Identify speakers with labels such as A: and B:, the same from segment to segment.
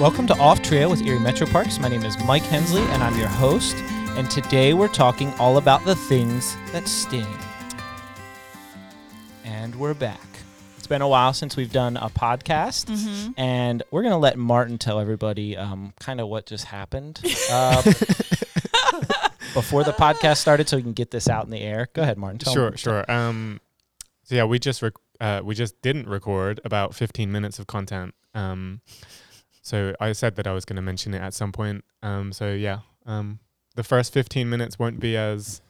A: Welcome to Off Trail with Erie Metro Parks. My name is Mike Hensley, and I'm your host. And today we're talking all about the things that sting. And we're back. It's been a while since we've done a podcast,
B: Mm-hmm.
A: and we're going to let Martin tell everybody um, kind of what just happened uh, before the podcast started so we can get this out in the air. Go ahead, Martin. Tell
C: sure,
A: them.
C: sure. Um, so yeah, we just rec- uh, we just didn't record about 15 minutes of content. Um, so I said that I was going to mention it at some point. Um, so yeah, um, the first 15 minutes won't be as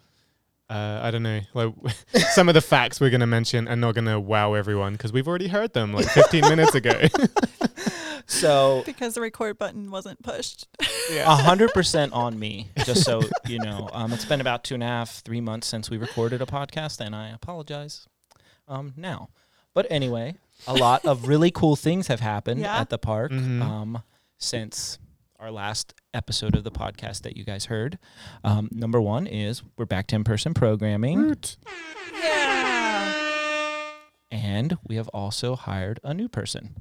C: uh, I don't know, like some of the facts we're going to mention are not going to wow everyone because we've already heard them like 15 minutes ago.
A: So
B: Because the record button wasn't pushed.
C: yeah.
A: A hundred percent on me. Just so you know, um, it's been about two and a half, three months since we recorded a podcast, and I apologize um, now. But anyway, a lot of really cool things have happened
B: Yeah.
A: at the park
C: Mhm.
A: um, since our last episode of the podcast that you guys heard. Um, number one is we're back to in-person programming,
C: Woot.
B: Yeah.
A: and we have also hired a new person,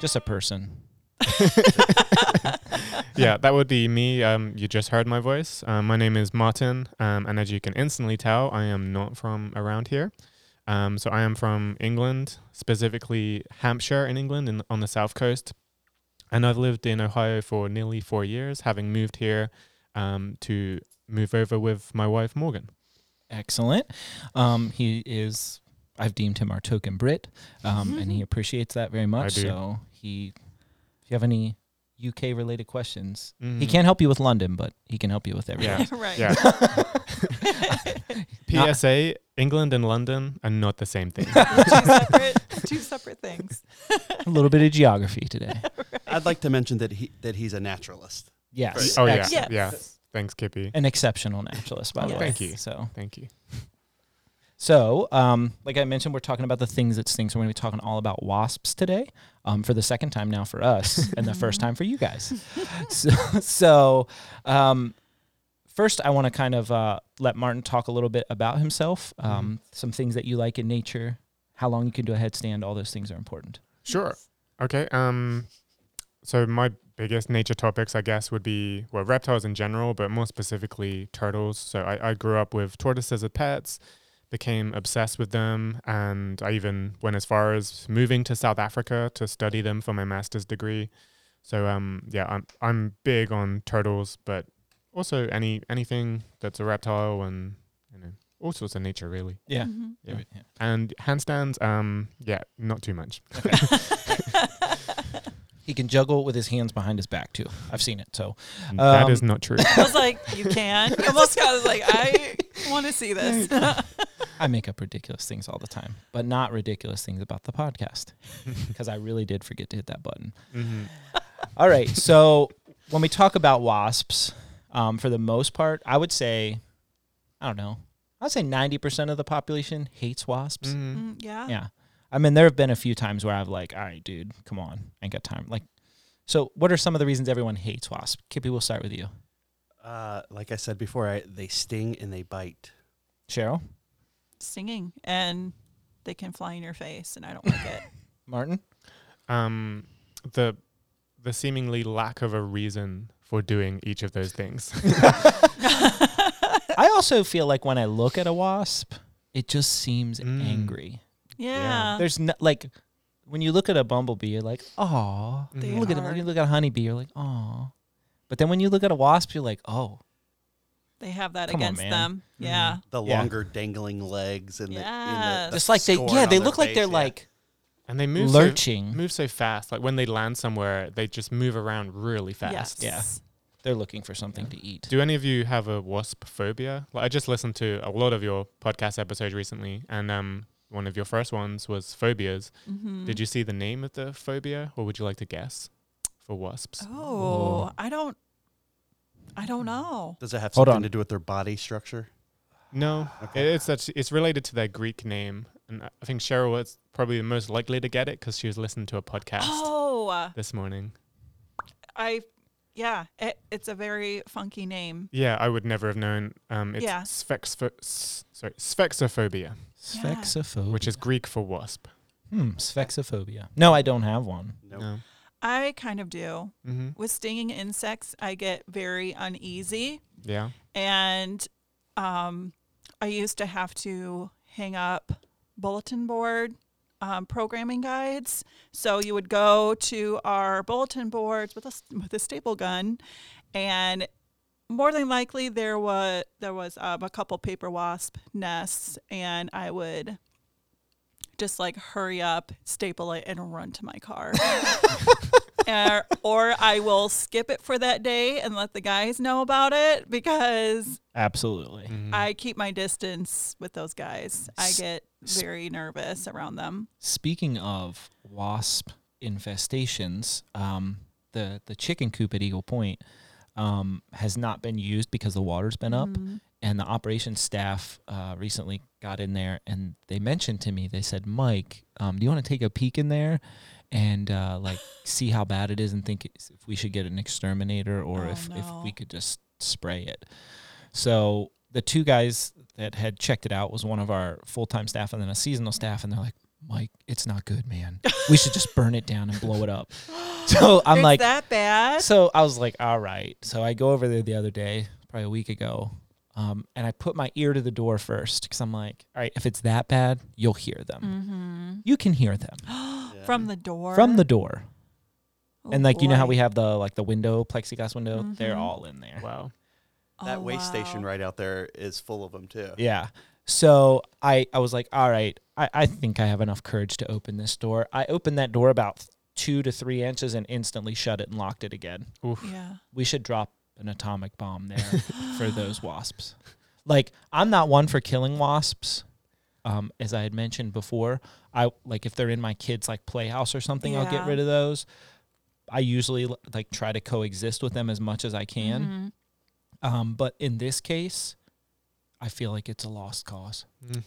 A: just a person.
C: yeah, that would be me. Um, you just heard my voice. Um, my name is Martin, um, and as you can instantly tell, I am not from around here. Um, so I am from England, specifically Hampshire in England, in, on the south coast. And I've lived in Ohio for nearly four years, having moved here um, to move over with my wife Morgan.
A: Excellent. Um, he is. I've deemed him our token Brit, um, and he appreciates that very much.
C: do.
A: So he, if you have any UK related questions, he
C: Mhm.
A: can't help you with London, but he can help you with everything.
C: Yeah.
B: right.
C: Yeah. PSA: England and London are not the same thing.
B: two separate two separate things.
A: a little bit of geography today.
D: I'd like to mention that he that he's a naturalist.
A: Yes.
C: oh yeah,
A: Excellent.
B: Yes.
C: yeah. Thanks, Kippy.
A: An exceptional naturalist, by the
B: Yes.
A: way.
C: Thank you.
A: So,
C: Thank you.
A: so um, like I mentioned, we're talking about the things that sting. So we're going to be talking all about wasps today, um, for the second time now for us, and the first time for you guys. so, so um, first, I want to kind of uh, let Martin talk a little bit about himself, um, some things that you like in nature, how long you can do a headstand. All those things are important.
C: Sure. Okay. Um, so my biggest nature topics, I guess, would be well reptiles in general, but more specifically turtles. So I, I grew up with tortoises as pets, became obsessed with them, and I even went as far as moving to South Africa to study them for my master's degree. So um, yeah, I'm I'm big on turtles, but also any anything that's a reptile and you know all sorts of nature really.
A: Yeah.
B: Mhm.
C: Yeah. And handstands, um, yeah, not too much.
A: He can juggle with his hands behind his back too. I've seen it. So
C: that
A: Um,
C: is not true.
B: I was like, you can. Almost got was like, I want to see this.
A: I make up ridiculous things all the time, but not ridiculous things about the podcast because I really did forget to hit that button.
C: hmm
A: All right. So when we talk about wasps, um, for the most part, I would say, I don't know, I'd say 90% of the population hates wasps.
C: hmm
B: Mm, yeah.
A: Yeah. I mean, there have been a few times where I've like, all right, dude, come on, I ain't got time. Like, so what are some of the reasons everyone hates wasps? Kippy, we'll start with you.
D: Uh, like I said before, I, they sting and they bite.
A: Cheryl,
B: Singing and they can fly in your face, and I don't like it.
A: Martin.
C: Um, the the seemingly lack of a reason for doing each of those things.
A: I also feel like when I look at a wasp, it just seems
C: Mm.
A: angry.
B: Yeah.
A: There's no like when you look at a bumblebee, you're like, oh.
B: They
A: Look at
B: are.
A: when you look at a honeybee, you're like, oh. But then when you look at a wasp, you're like, oh.
B: They have that
A: Come on,
B: against
A: man.
B: them. Yeah.
D: The
A: Yeah.
D: longer dangling legs and the, and
B: Yes.
D: the,
A: Just like they, yeah, they look like
D: face,
A: they're
D: yeah.
A: like
C: and they move
A: lurching.
C: so move so fast. Like when they land somewhere, they just move around really fast.
B: Yes. Yeah.
A: They're looking for something to eat.
C: Do any of you have a wasp phobia? Like I just listened to a lot of your podcast episodes recently, and um, one of your first ones was phobias.
B: Mm-hmm.
C: Did you see the name of the phobia, or would you like to guess for wasps?
B: Oh, I don't. I don't know.
D: Does it have
A: Hold
D: something
A: on.
D: to do with their body structure?
C: No,
D: Okay.
C: it's actually, it's related to their Greek name, and I think Cheryl was probably the most likely to get it because she was listening to a podcast
B: Oh,
C: this morning.
B: I. Yeah, it, it's a very funky name.
C: Yeah, I would never have known. Um, it's
B: Yeah.
C: sphex- s- sorry, sphexiphobia,
B: Yeah.
C: Which is Greek for wasp.
A: Hmm, sphyxophobia. No, I don't have one.
D: Nope.
C: No.
B: I kind of do.
C: Mm-hmm.
B: With stinging insects, I get very uneasy.
C: Yeah.
B: And um, I used to have to hang up bulletin board um, programming guides. So you would go to our bulletin boards with a, s- with a staple gun, and more than likely there was there was um, a couple paper wasp nests, and I would just like hurry up, staple it, and run to my car. or, or I will skip it for that day and let the guys know about it because
A: Absolutely.
C: Mhm.
B: I keep my distance with those guys. I get
A: s-
B: very nervous around them.
A: Speaking of wasp infestations, um, the the chicken coop at Eagle Point um, has not been used because the water's been up.
B: Mhm.
A: And the operations staff uh, recently got in there and they mentioned to me, they said, Mike, um, do you want to take a peek in there and uh, like see how bad it is and think if we should get an exterminator or
B: Oh,
A: if, if we could just spray it? So the two guys that had checked it out was one of our full time staff and then a seasonal staff. And they're like, Mike, it's not good, man. We should just burn it down and blow it up. So I'm
B: Is
A: like,
B: that bad?
A: so I was like, all right. So I go over there the other day, probably a week ago, um, and I put my ear to the door first because I'm like, all right, if it's that bad, you'll hear them.
B: Mm-hmm.
A: You can hear them
B: From the door.
A: from the door,
B: Oh,
A: and like you know how we have the like the window plexiglass window, they're
B: Mhm.
A: all in there.
C: Wow.
D: That
B: Oh,
D: way station right out there is full of them too.
A: Yeah. So I I was like, all right, I I think I have enough courage to open this door. I opened that door about two to three inches and instantly shut it and locked it again.
C: Oof.
B: Yeah.
A: we should drop an atomic bomb there for those wasps. Like I'm not one for killing wasps. Um, as I had mentioned before, I like if they're in my kids' like playhouse or something, I'll get rid of those. I usually like try to coexist with them as much as I can.
B: Mhm.
A: Um, but in this case, I feel like it's a lost cause.
C: Mm.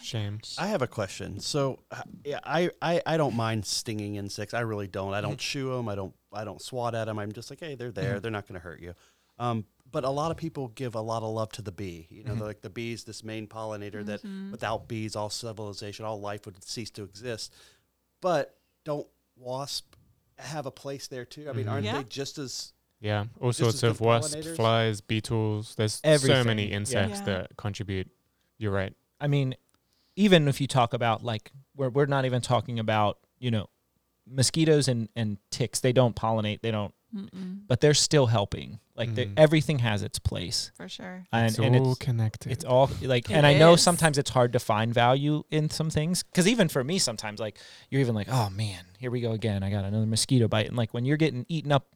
C: Shame.
D: I have a question. So, uh, yeah, I, I I don't mind stinging insects. I really don't. I don't
A: Mm-hmm.
D: them. I don't I don't swat at them. I'm just like, hey, they're there.
A: Mhm.
D: They're not going to hurt you. Um, but a lot of people give a lot of love to the bee. You know,
A: Mhm.
D: like the bees, this main pollinator that
B: Mhm.
D: without bees, all civilization, all life would cease to exist. But don't wasp have a place there too? I mean, aren't
B: Yeah.
D: they just as
C: Yeah. All
D: Just
C: sorts of
D: good
C: wasps, flies, beetles. There's so many insects
B: Yeah.
C: that contribute. You're right.
A: I mean, even if you talk about like we're we're not even talking about, you know, mosquitoes and, and ticks, they don't pollinate, they don't
B: Mm-mm.
A: but they're still helping. Like they
C: Mhm.
A: everything has its place,
B: For sure.
A: and
C: it's
A: and
C: all
A: it's
C: connected.
A: it's all like.
B: It
A: and I know
B: is.
A: sometimes it's hard to find value in some things because even for me, sometimes like you're even like, oh man, here we go again. I got another mosquito bite, and like when you're getting eaten up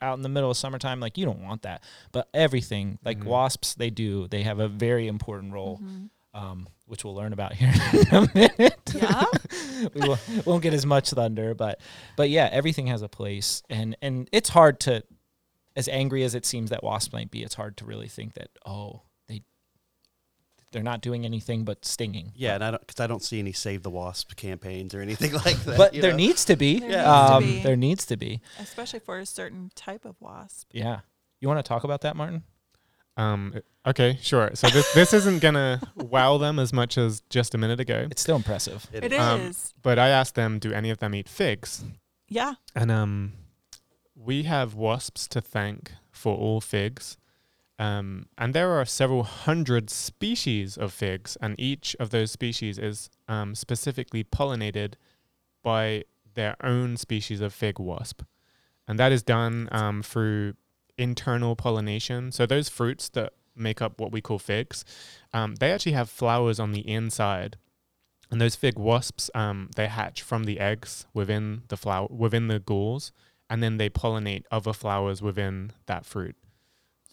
A: out in the middle of summertime, like you don't want that. But everything, like
C: Mhm.
A: wasps, they do. They have a very important role,
B: Mhm.
A: um, which we'll learn about here in a minute.
B: Yeah.
A: we won't, won't get as much thunder, but but yeah, everything has a place, and and it's hard to, as angry as it seems that wasps might be, it's hard to really think that oh they they're not doing anything but stinging.
D: yeah? And I don't because I don't see any save the wasp campaigns or anything like that.
A: but there
D: know?
A: needs to be.
B: There
D: needs to
A: um,
B: be.
A: There needs to be.
B: Especially for a certain type of wasp.
A: Yeah. You want to talk about that, Martin?
C: Um. Okay. Sure. So this this isn't gonna wow them as much as just a minute ago.
A: It's still impressive.
B: It
D: is.
B: is.
C: Um, But I asked them, do any of them eat figs?
B: Yeah.
C: And um, we have wasps to thank for all figs. Um, and there are several hundred species of figs, and each of those species is um, specifically pollinated by their own species of fig wasp. And that is done um, through internal pollination. So those fruits that make up what we call figs, um, they actually have flowers on the inside. And those fig wasps, um, they hatch from the eggs within the flower, within the galls, and then they pollinate other flowers within that fruit.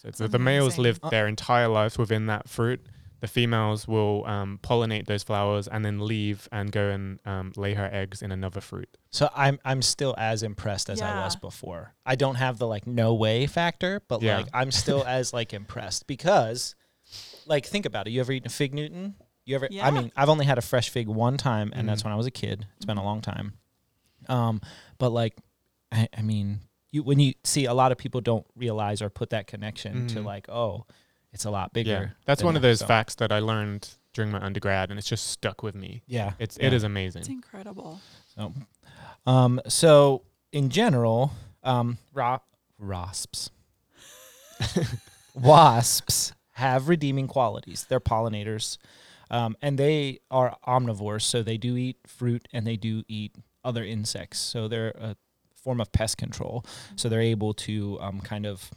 C: So
B: That's
C: the, the males live
A: Uh,
C: their entire lives within that fruit. The females will um, pollinate those flowers and then leave and go and um, lay her eggs in another fruit.
A: So I'm I'm still as impressed as I was before. I don't have the like no way factor, but
C: Yeah.
A: like I'm still as like impressed because like think about it. You ever eaten a fig Newton? You ever
B: Yeah.
A: I mean, I've only had a fresh fig one time and that's
C: Mhm.
A: when I was a kid. It's been a long time. Um but like I, I mean, you when you see a lot of people don't realize or put that connection to
C: Mhm.
A: like, oh, it's a lot bigger. Yeah.
C: That's
A: than
C: one of those
A: so-
C: facts that I learned during my undergrad, and it's just stuck with me.
A: Yeah,
C: It's
A: yeah.
C: it is amazing.
B: It's incredible.
A: So, um, so in general, um, ro- wasps, wasps have redeeming qualities. They're pollinators, um, and they are omnivores. So they do eat fruit and they do eat other insects. So they're a form of pest control. So they're able to um, kind of,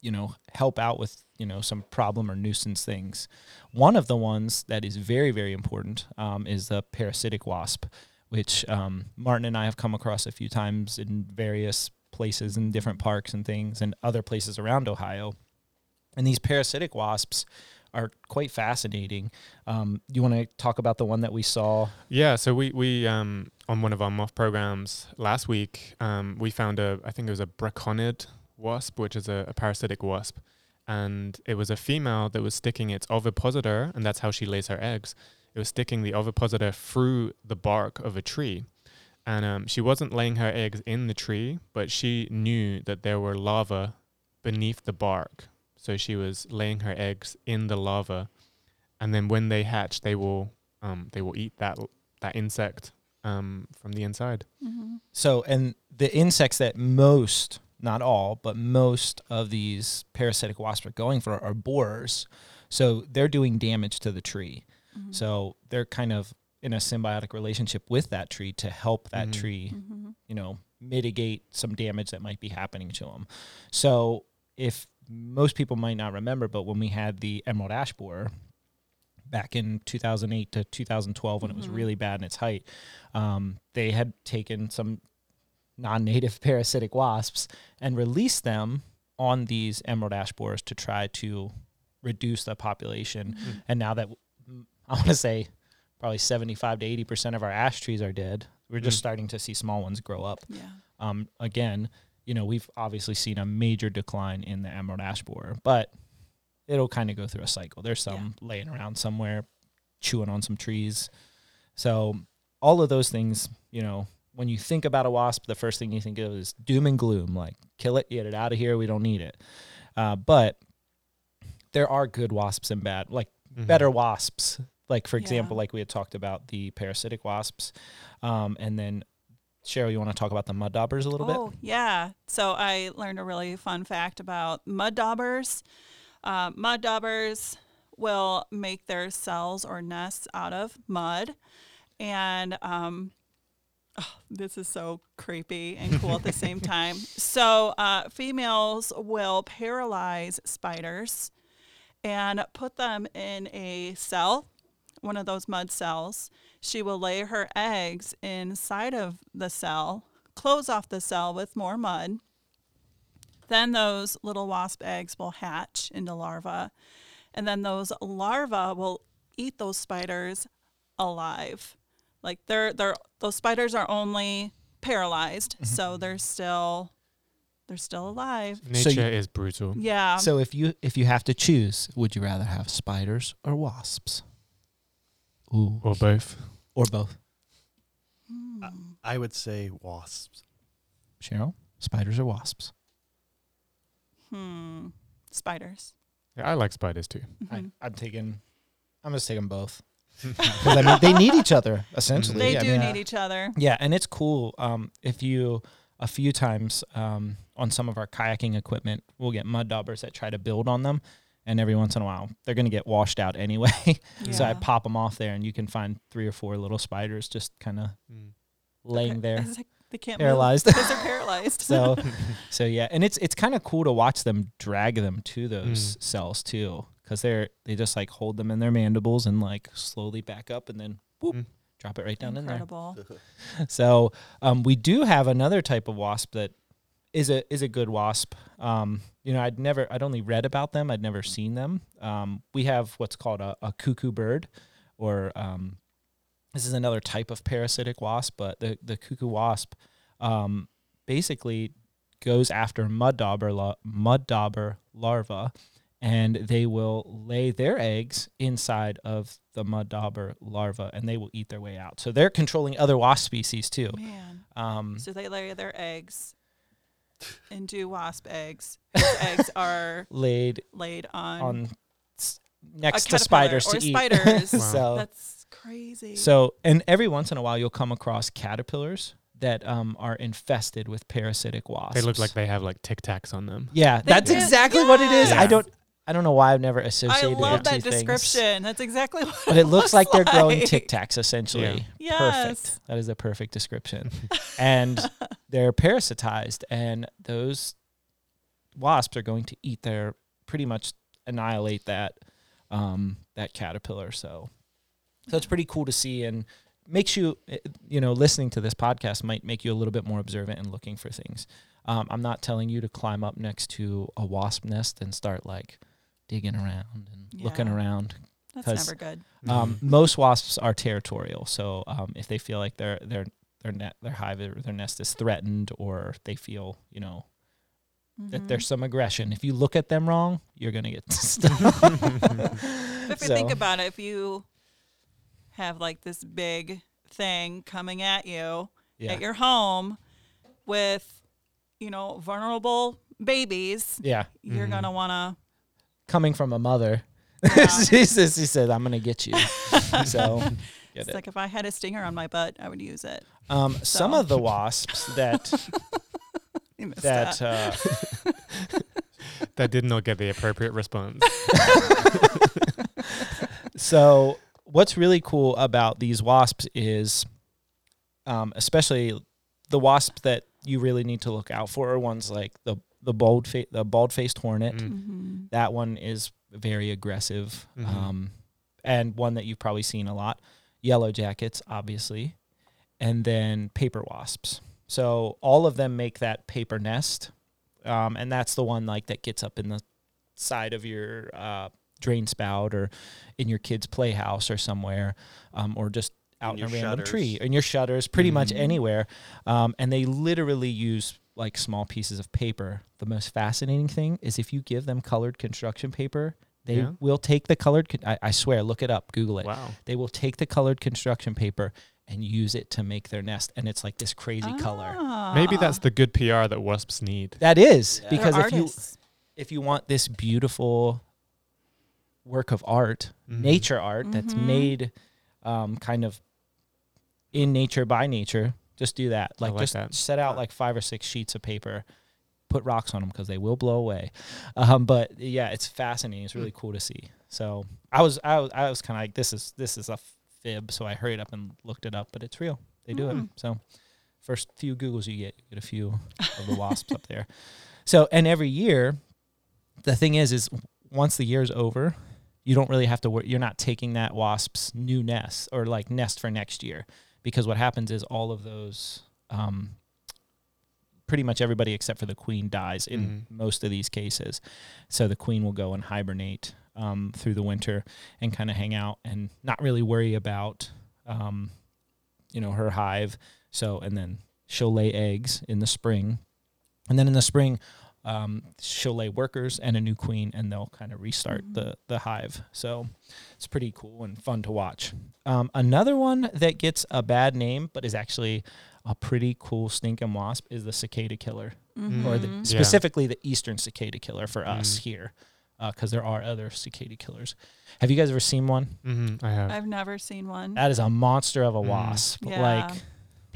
A: you know, help out with you know some problem or nuisance things. One of the ones that is very very important um, is the parasitic wasp which um, Martin and I have come across a few times in various places in different parks and things and other places around Ohio. And these parasitic wasps are quite fascinating. Um, you want to talk about the one that we saw?
C: Yeah, so we we um on one of our moth programs last week, um we found a I think it was a braconid wasp, which is a, a parasitic wasp, and it was a female that was sticking its ovipositor, and that's how she lays her eggs. It was sticking the ovipositor through the bark of a tree, and um, she wasn't laying her eggs in the tree, but she knew that there were larvae beneath the bark, so she was laying her eggs in the larva, and then when they hatch, they will um, they will eat that that insect um, from the inside.
B: Mm-hmm.
A: So, and the insects that most, not all, but most of these parasitic wasps are going for are borers. So they're doing damage to the tree.
B: Mm-hmm.
A: So they're kind of in a symbiotic relationship with that tree to help that
C: Mhm.
A: tree
B: Mm-hmm.
A: you know, mitigate some damage that might be happening to them. So, if most people might not remember, but when we had the emerald ash borer back in 2008 to 2012, when it was
B: Mhm.
A: really bad in its height, um, they had taken some non-native parasitic wasps and released them on these emerald ash borers to try to reduce the population.
B: Mm-hmm.
A: And now that I want to say probably 75 to 80 percent of our ash trees are dead, we're just
C: Mm.
A: starting to see small ones grow up.
B: Yeah.
A: Um, again, you know, we've obviously seen a major decline in the emerald ash borer, but it'll kind of go through a cycle. There's some laying around somewhere, chewing on some trees. So all of those things, you know, when you think about a wasp, the first thing you think of is doom and gloom, like kill it, get it out of here, we don't need it. Uh, but there are good wasps and bad, like
C: Mhm.
A: better wasps. Like for
B: Yeah.
A: example, like we had talked about the parasitic wasps, um, and then Cheryl, you want to talk about the mud daubers a little bit?
B: Oh, yeah. So I learned a really fun fact about mud daubers. Uh, mud daubers will make their cells or nests out of mud. And um, oh, this is so creepy and cool at the same time. So uh, females will paralyze spiders and put them in a cell, one of those mud cells. She will lay her eggs inside of the cell, close off the cell with more mud. Then those little wasp eggs will hatch into larvae. And then those larvae will eat those spiders alive. Like they're they're those spiders are only paralyzed, mm-hmm. so they're still they're still alive.
A: So
C: Nature
A: you-
C: is brutal.
B: Yeah.
A: So if you if you have to choose, would you rather have spiders or wasps? Ooh,
C: Or both.
A: or both.
B: Hmm.
D: I would say wasps.
A: Cheryl, spiders or wasps?
B: Hmm. Spiders.
C: Yeah, I like spiders too.
B: Mhm.
A: I, I'm taking. I'm just taking both. 'Cause, I mean, they need each other essentially.
B: They
A: I
B: do
A: mean,
B: need each other.
A: Yeah, and it's cool. Um, if you a few times um, on some of our kayaking equipment, we'll get mud daubers that try to build on them, and every once in a while they're going to get washed out anyway. so I pop them off there, and you can find three or four little spiders just kind of
C: Mm.
A: laying there,
B: like they can't
A: paralyzed.
B: move because they're paralyzed.
A: so, so yeah, and it's it's kind of cool to watch them drag them to those
C: Mm.
A: cells too, because they're they just like hold them in their mandibles and like slowly back up and then whoop,
C: Mm.
A: drop it right down in there.
B: Incredible.
A: So um, we do have another type of wasp that is a is a good wasp. Um, you know, I'd never I'd only read about them. I'd never seen them. Um, we have what's called a, a cuckoo bird, or um, this is another type of parasitic wasp. But the the cuckoo wasp um, basically goes after mud dauber la- mud dauber larvae. And they will lay their eggs inside of the mud dauber larva, and they will eat their way out. So they're controlling other wasp species too.
B: Man.
A: Um,
B: So they lay their eggs into wasp eggs. Those eggs are
A: laid
B: laid on,
A: on s- next to
B: caterpillar
A: spiders
B: or
A: to eat.
B: spiders.
C: Wow.
A: so
B: That's crazy.
A: so and every once in a while you'll come across caterpillars that um, are infested with parasitic wasps.
C: They look like they have like tic tacs on them.
A: yeah,
B: They
A: that's
B: do.
A: exactly what it is. I don't I don't know why I've never associated.
B: I
A: associated
B: love
A: the
B: that
A: two things.
B: description. That's exactly what
A: But it looks like they're growing. Tic Tacs essentially.
B: Yes.
A: Perfect. That is a perfect description. and they're parasitized, and those wasps are going to eat their pretty much annihilate that um, that caterpillar. So, so it's pretty cool to see, and makes you eh, you know listening to this podcast might make you a little bit more observant and looking for things. Um, I'm not telling you to climb up next to a wasp nest and start like digging around and looking around.
B: That's never good.
A: um,
C: Mhm.
A: most wasps are territorial, so um, if they feel like their their their net their hive or their nest is threatened, or they feel you know that
B: Mhm.
A: there's some aggression, if you look at them wrong, you're gonna get stung.
B: But if you think about it, if you have like this big thing coming at you
A: yeah,
B: at your home with, you know, vulnerable babies,
A: yeah,
B: you're
C: Mhm.
B: gonna wanna.
A: Coming from a mother,
B: Yeah.
A: she says she said I'm gonna get you. so get
B: It's
A: it.
B: like if I had a stinger on my butt, I would use it.
A: Um, some of the wasps that that
B: that.
A: uh,
C: that did not get the appropriate response.
A: So what's really cool about these wasps is, um, especially the wasps that you really need to look out for are ones like the the bald fa- the bald faced hornet.
C: Mm.
B: hmm
A: That one is very aggressive,
C: Mhm.
A: um, and one that you've probably seen a lot. Yellow jackets, obviously, and then paper wasps. So all of them make that paper nest, um, and that's the one like that gets up in the side of your uh, drain spout or in your kid's playhouse or somewhere, um, or just out in,
D: In
A: a
D: your
A: random
D: shutters.
A: tree, in your shutters, pretty much
C: Mhm.
A: anywhere. Um, and they literally use like small pieces of paper. The most fascinating thing is if you give them colored construction paper, they
C: Yeah.
A: will take the colored. Con- I, I swear, look it up, Google it.
C: Wow.
A: They will take the colored construction paper and use it to make their nest, and it's like this crazy color.
C: Maybe
B: Ah.
C: that's the good PR that wasps need.
A: That is
D: Yeah.
B: They're
A: because if you if you want this beautiful work of art,
C: Mhm.
A: nature art that's
B: Mhm.
A: made um, kind of in nature by nature, just do that. Like,
C: like
A: just
C: that.
A: set out like five or six sheets of paper, put rocks on them because they will blow away. Um, but yeah, it's fascinating. It's really cool to see. So I was I was I was kind of like this is this is a fib, so I hurried up and looked it up, but it's real. They do
B: Mm.
A: it. So first few Googles you get, you get a few of the wasps up there. So and every year, the thing is, is once the year's over, you don't really have to worry. You're not taking that wasp's new nest or like nest for next year because what happens is all of those, um, pretty much everybody except for the queen dies in
C: Mhm.
A: most of these cases. So the queen will go and hibernate um, through the winter and kind of hang out and not really worry about, um, you know, her hive. So and then she'll lay eggs in the spring, and then in the spring, um, she'll lay workers and a new queen, and they'll kind of restart
B: Mhm.
A: the the hive. So it's pretty cool and fun to watch. Um, another one that gets a bad name, but is actually a pretty cool stinking wasp, is the cicada killer, or the,
B: Mhm.
C: Yeah.
A: specifically the eastern cicada killer for us
C: Mm.
A: here, because there are other cicada killers. Have you guys ever seen one?
C: hmm I have.
B: I've never seen one.
A: That is a monster of a
C: Mm.
A: wasp.
B: Yeah.
A: Like,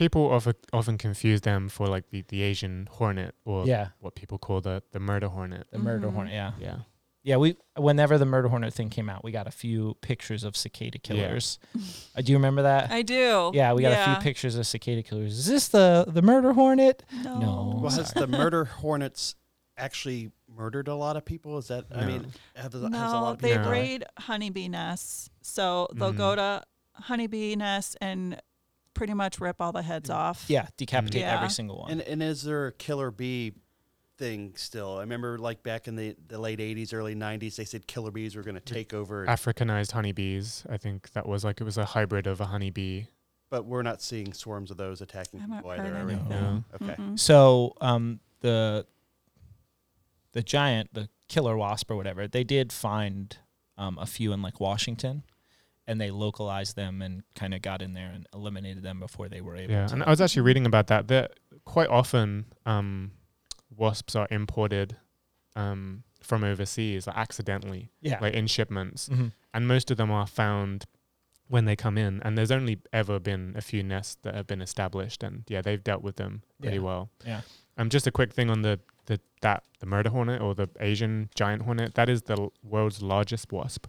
C: People often often confuse them for like the, the Asian hornet or
A: yeah,
C: what people call the, the murder hornet.
A: the murder
B: Mhm.
A: hornet. Yeah,
C: Yeah.
A: yeah. We whenever the murder hornet thing came out, we got a few pictures of cicada killers. Uh, do you remember that?
B: I do.
A: yeah, we got a few pictures of cicada killers. Is this the the murder hornet?
B: No.
A: No.
D: Well, has the murder hornets actually murdered a lot of people? Is that? I mean, have, has a lot of
B: they
C: No.
B: raid honeybee nests. So they'll
C: Mhm.
B: go to honeybee nests and pretty much rip all the heads off.
A: Yeah, decapitate
B: Yeah.
A: every single one.
D: And and is there a killer bee thing still? I remember like back in the, the late '80s, early '90s, they said killer bees were going to take over,
C: Africanized honeybees. I think that was like it was a hybrid of a honeybee.
D: but we're not seeing swarms of those attacking
B: I haven't
D: people
B: heard
D: either. Are we?
B: anything.
C: No.
D: Okay.
A: So um, the the giant, the killer wasp or whatever, they did find um, a few in like Washington, and they localized them and kind of got in there and eliminated them before they were able
C: Yeah,
A: to.
C: and I was actually reading about that. That quite often um, wasps are imported um, from overseas, like accidentally,
A: Yeah.
C: like in shipments,
A: Mhm.
C: and most of them are found when they come in. And there's only ever been a few nests that have been established, and yeah, they've dealt with them pretty
A: Yeah.
C: well.
A: Yeah.
C: Um, just a quick thing on the the that the murder hornet or the Asian giant hornet. That is the l- world's largest wasp.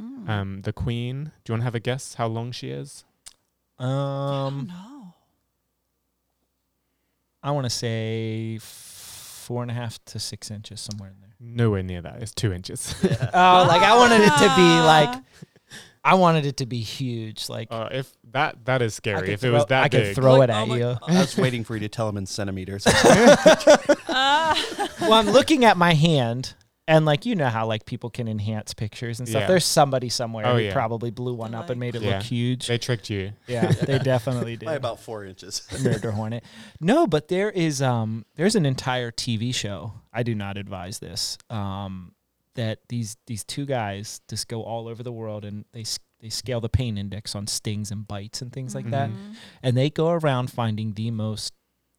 B: Mm.
C: Um, the queen. Do you want to have a guess how long she is?
A: Um,
B: no.
A: I want to say four and a half to six inches somewhere in there.
C: Nowhere near that. It's two inches.
A: Oh, like I wanted it to be
B: Ah.
A: like I wanted it to be huge. Like
C: uh, if that that is scary.
A: could
C: If it was
A: throw-
C: that
A: I could
C: big,
A: throw
B: Like,
A: it
B: oh
A: at
B: my
A: you.
B: God.
D: I was waiting for you to tell him in centimeters.
B: Ah.
A: well, I'm looking at my hand, and like you know how like people can enhance pictures and stuff.
C: Yeah.
A: There's somebody somewhere
C: Oh,
A: who
C: yeah.
A: probably blew one up and made it
C: Yeah.
A: look huge.
C: they tricked you.
A: yeah, they definitely did.
D: By about four inches.
A: murder hornet. No, but there is um there's an entire TV show. I do not advise this. Um that these these two guys just go all over the world and they they scale the pain index on stings and bites and things like that.
B: Mhm.
A: And they go around finding the most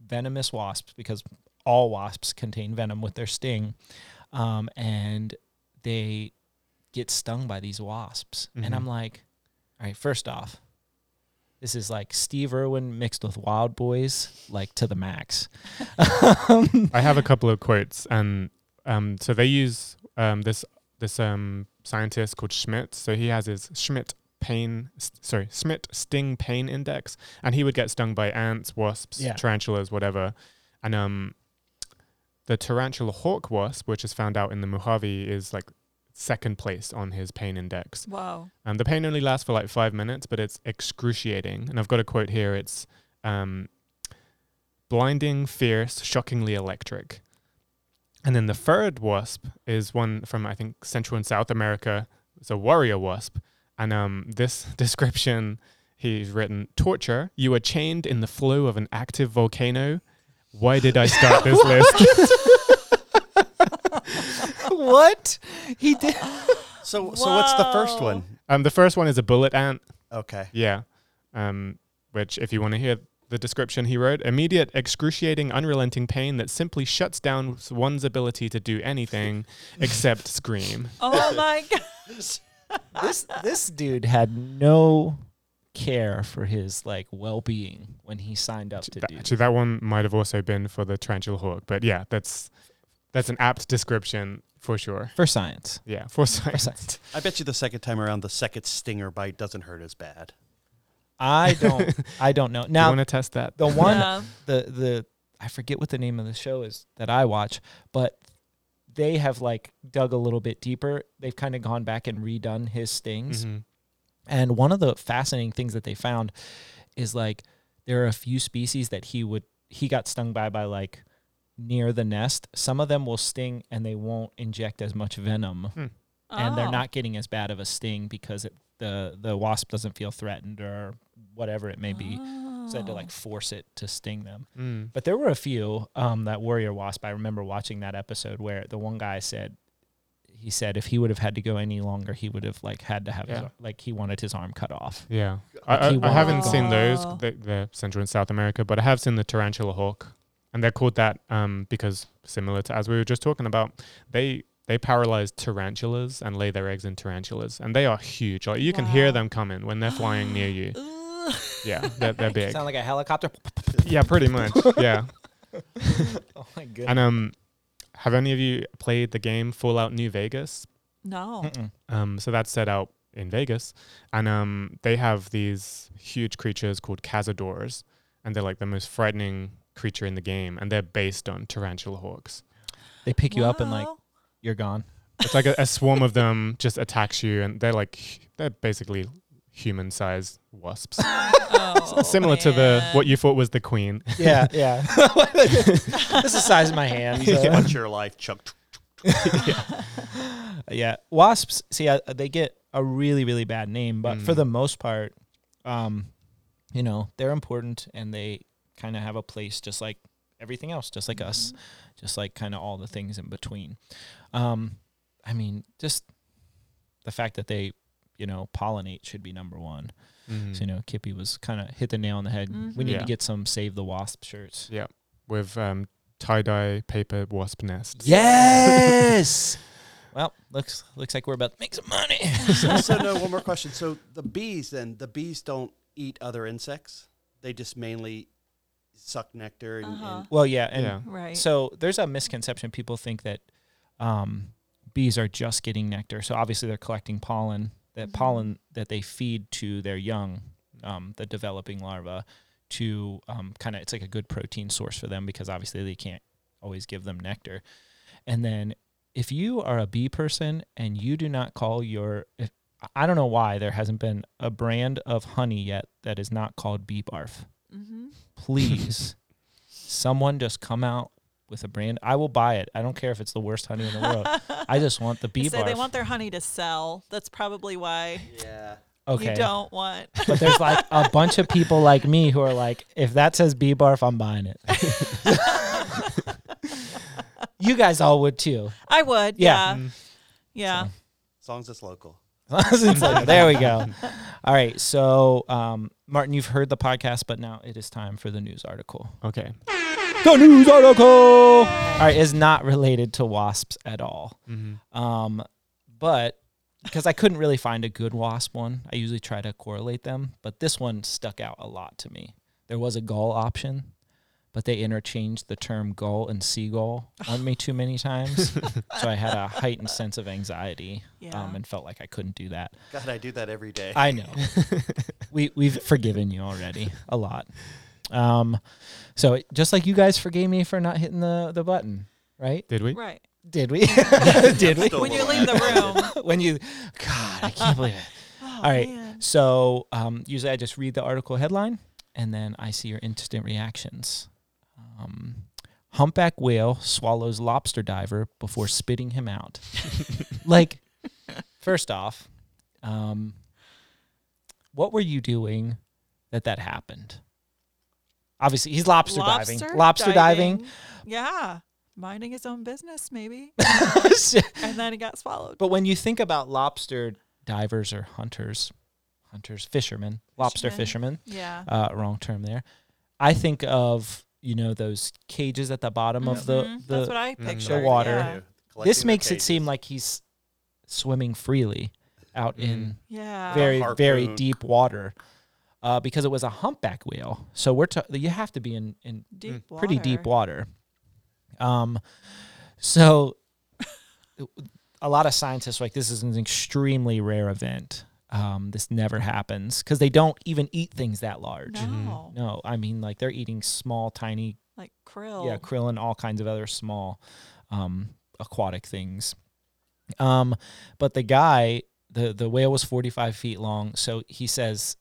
A: venomous wasps because all wasps contain venom with their sting. Um and they get stung by these wasps. And
C: Mhm.
A: I'm like, all right, first off, this is like Steve Irwin mixed with Wildboyz, like to the max.
C: I have a couple of quotes, and um, so they use um, this this um, scientist called Schmidt. So he has his Schmidt pain, s- sorry, Schmidt sting pain index, and he would get stung by ants, wasps,
A: Yeah.
C: tarantulas, whatever. And um, the tarantula hawk wasp, which is found out in the Mojave, is like second place on his pain index.
B: Wow.
C: And the pain only lasts for like five minutes, but it's excruciating. And I've got a quote here. It's um, blinding, fierce, shockingly electric. And then the third wasp is one from I think Central and South America. It's a warrior wasp, and um, this description he's written: torture. You are chained in the flow of an active volcano. Why did I start this list?
A: what he did?
D: So, so what's the first one?
C: Um, the first one is a bullet ant.
D: Okay.
C: Yeah. Um, which, if you want to hear the description he wrote, immediate, excruciating, unrelenting pain that simply shuts down one's ability to do anything except scream.
B: Oh my gosh.
A: This this dude had no care for his like well being when he signed up to
C: Th-
A: do.
C: Actually, that one might have also been for the tarantula hawk, but yeah, that's that's an apt description for sure.
A: For science.
C: Yeah, for
A: For
C: science.
A: science.
D: I bet you the second time around, the second stinger bite doesn't hurt as bad.
A: I don't I don't know.
C: you
A: Now
C: want to test that?
A: the one
B: Yeah.
A: the the I forget what the name of the show is that I watch, but they have like dug a little bit deeper. They've kind of gone back and redone his stings.
C: Mhm.
A: And one of the fascinating things that they found is like there are a few species that he would he got stung by by like near the nest. Some of them will sting and they won't inject as much venom and they're
B: Oh.
A: not getting as bad of a sting because it, the the wasp doesn't feel threatened or whatever it may be. So they had to
B: Oh.
A: like force it to sting them.
C: Mm.
A: But there were a few. Um, that warrior wasp. I remember watching that episode where the one guy said, he said if he would have had to go any longer, he would have like had to have
C: Yeah.
A: ar- like he wanted his arm cut off.
C: Yeah,
A: Like,
C: I, I, I haven't seen those, the, the Central and South America, but I have seen the tarantula hawk, and they're called that um, because similar to as we were just talking about, they they paralyze tarantulas and lay their eggs in tarantulas, and they are huge. Like you can hear them coming when they're flying near you. Yeah, they're, they're big.
A: Sound like a helicopter.
C: Yeah, pretty much. Yeah,
A: oh my goodness.
C: and um, have any of you played the game Fallout New Vegas?
B: No.
C: Um, so that's set out in Vegas, and um, they have these huge creatures called cazadors, and they're like the most frightening creature in the game, and they're based on tarantula hawks.
A: They pick you up and like
B: Wow.
A: you're gone.
C: It's like a, a swarm of them just attacks you, and they're like they're basically human-sized wasps,
B: Oh,
C: similar to the what you thought was the queen.
A: Yeah, yeah. this is the size of my hand. so-
D: What's your life, Chuck?
A: yeah, yeah. wasps. See, uh, they get a really, really bad name, but for
C: Mm.
A: the most part, um, you know, they're important and they kind of have a place, just like everything else, just like us, just like kind of all the things in between. Um, I mean, just the fact that they, you know, pollinate should be number one.
C: Mhm.
A: So you know, Kippy was kind of hit the nail on the head. We need
C: Yeah.
A: to get some save the wasp shirts. Yeah.
C: With um, tie dye paper wasp nest.
A: Yes. well, looks looks like we're about to make some money.
D: so, so no, one more question. So the bees then, the bees don't eat other insects. They just mainly suck nectar and,
B: Uh-huh.
D: and
A: well, yeah, and
C: Yeah.
B: Right.
A: so there's a misconception. People think that um, bees are just getting nectar. So obviously they're collecting pollen. That
B: Mhm.
A: pollen that they feed to their young, um, the developing larva, to um, kind of it's like a good protein source for them because obviously they can't always give them nectar. And then if you are a bee person and you do not call your if, I don't know why there hasn't been a brand of honey yet that is not called bee barf
B: mm-hmm.
A: please someone just come out with a brand i will buy it i don't care if it's the worst honey in the world i just want the bee
B: say they want their honey to sell. That's probably why
D: yeah.
A: okay
B: you don't want.
A: but there's like a bunch of people like me who are like if that says bee barf i'm buying it you guys all would too
B: I would.
A: Yeah.
B: Yeah.
C: Mm.
B: Yeah.
A: So.
D: As long as it's local.
A: There we go all right so um, martin you've heard the podcast but now it is time for the news article
C: Okay.
A: The news article all right is not related to wasps at all
C: Mm-hmm.
A: Um, but because I couldn't really find a good wasp one, I usually try to correlate them. But this one stuck out a lot to me. There was a gull option, but they interchanged the term gull and seagull on me too many times. so I had a heightened sense of anxiety
B: Yeah.
A: um, and felt like I couldn't do that.
D: God, I do that every day.
A: I know. we we've forgiven you already a lot. Um, so just like you guys forgave me for not hitting the the button, right?
C: Did we?
B: right.
A: Did we? Did we?
B: When you leave the room.
A: when you, God, I can't believe it.
B: Oh,
A: All right.
B: man.
A: So um, usually I just read the article headline and then I see your instant reactions. Um, humpback whale swallows lobster diver before spitting him out. like, first off, um, what were you doing that that happened? Obviously, he's lobster, diving. Lobster diving.
B: Yeah. Minding his own business, maybe. and then he got swallowed.
A: But when you think about lobster divers or hunters, hunters, fishermen, lobster fishermen,
B: Yeah.
A: uh, wrong term there. I think of you know those cages at the bottom of the
B: Mhm.
A: the.
B: That's what I
C: Mm.
B: pictured.
A: water.
B: Yeah.
A: This
D: their
A: makes it seem like he's swimming freely out in
B: Yeah.
A: very very deep water, uh, because it was a humpback whale. So we're ta- you have to be in in
B: deep water.
A: pretty deep water. Um, so a lot of scientists like this is an extremely rare event. Um, this never happens because they don't even eat things that large.
B: No.
A: No, I mean like they're eating small, tiny,
B: Like krill.
A: yeah, krill and all kinds of other small, um, aquatic things. Um, but the guy, the the whale was forty five feet long, so he says,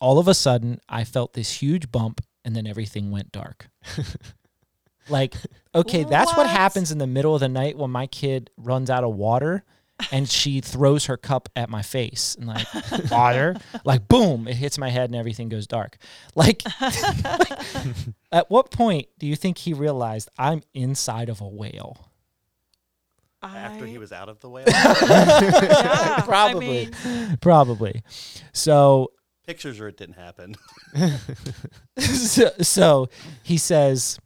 A: all of a sudden I felt this huge bump, and then everything went dark. like, okay, that's what
B: What?
A: happens in the middle of the night when my kid runs out of water. And she throws her cup at my face and like water, like boom, it hits my head and everything goes dark. Like at what point do you think he realized I'm inside of a whale?
D: after he was out of the whale.
B: yeah,
A: Probably.
B: I mean,
A: Probably. So,
D: Pictures or it didn't happen.
A: so, so he says,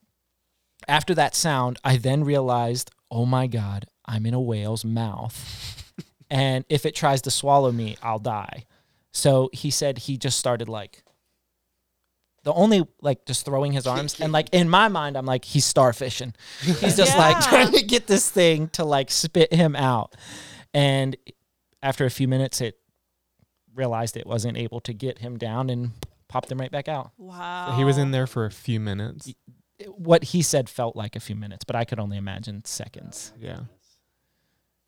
A: after that sound, I then realized, oh my God, I'm in a whale's mouth. and if it tries to swallow me, I'll die. So he said he just started like, the only like just throwing his arms and like in my mind I'm like he's starfishing. He's just like trying to get this thing to like spit him out. And after a few minutes it realized it wasn't able to get him down and popped him right back out.
B: wow.
C: he was in there for a few minutes.
A: What he said felt like a few minutes, but I could only imagine seconds.
C: Yeah.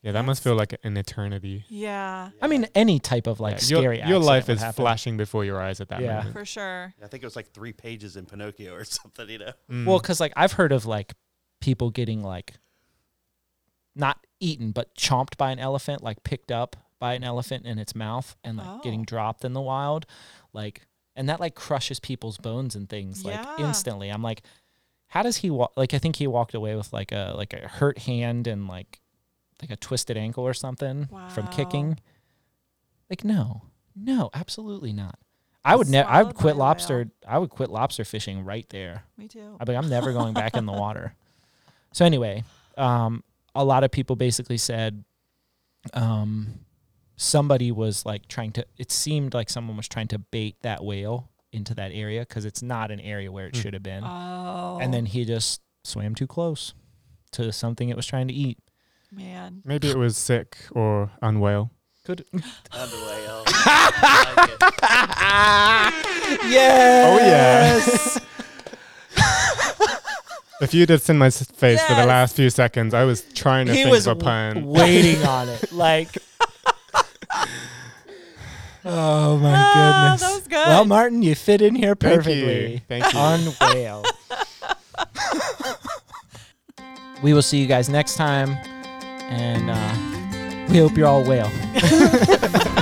C: Yeah, that must feel like an eternity.
B: Yeah,
A: I mean, any type of like
C: Yeah, your-
A: scary
C: your,
A: accident
C: life is
A: happen.
C: flashing before your eyes at that
A: Yeah.
C: moment.
B: for sure.
D: I think it was like three pages in Pinocchio or something, you know.
C: Mm.
A: Well, because like I've heard of like people getting like not eaten but chomped by an elephant, like picked up by an elephant in its mouth and like
B: Oh.
A: getting dropped in the wild, like and that like crushes people's bones and things like instantly. I'm like, how does he walk? Like I think he walked away with like a like a hurt hand and like like a twisted ankle or something from kicking. Like no, no, absolutely not. I would never. I would quit lobster. I would quit lobster fishing right there.
B: Me too.
A: I'd be, I'm never going back in the water. So anyway, um, a lot of people basically said um, somebody was like trying to. It seemed like someone was trying to bait that whale into that area because it's not an area where it
C: Hmm.
A: should have been.
B: Oh.
A: And then he just swam too close to something it was trying to eat.
B: man.
C: Maybe it was sick or unwell.
A: Could
D: Underway. I like
A: yes.
C: Oh, If you'd have seen my s- face for the last few seconds, I was trying to
A: he
C: think
A: was
C: of a pun.
A: waiting on it. Like, oh my
B: Ah,
A: goodness.
B: that was good.
A: Well, Martin, you fit in here
C: Thank
A: perfectly.
C: you. Thank you.
A: On whale. we will see you guys next time, and uh, we hope you're all whale.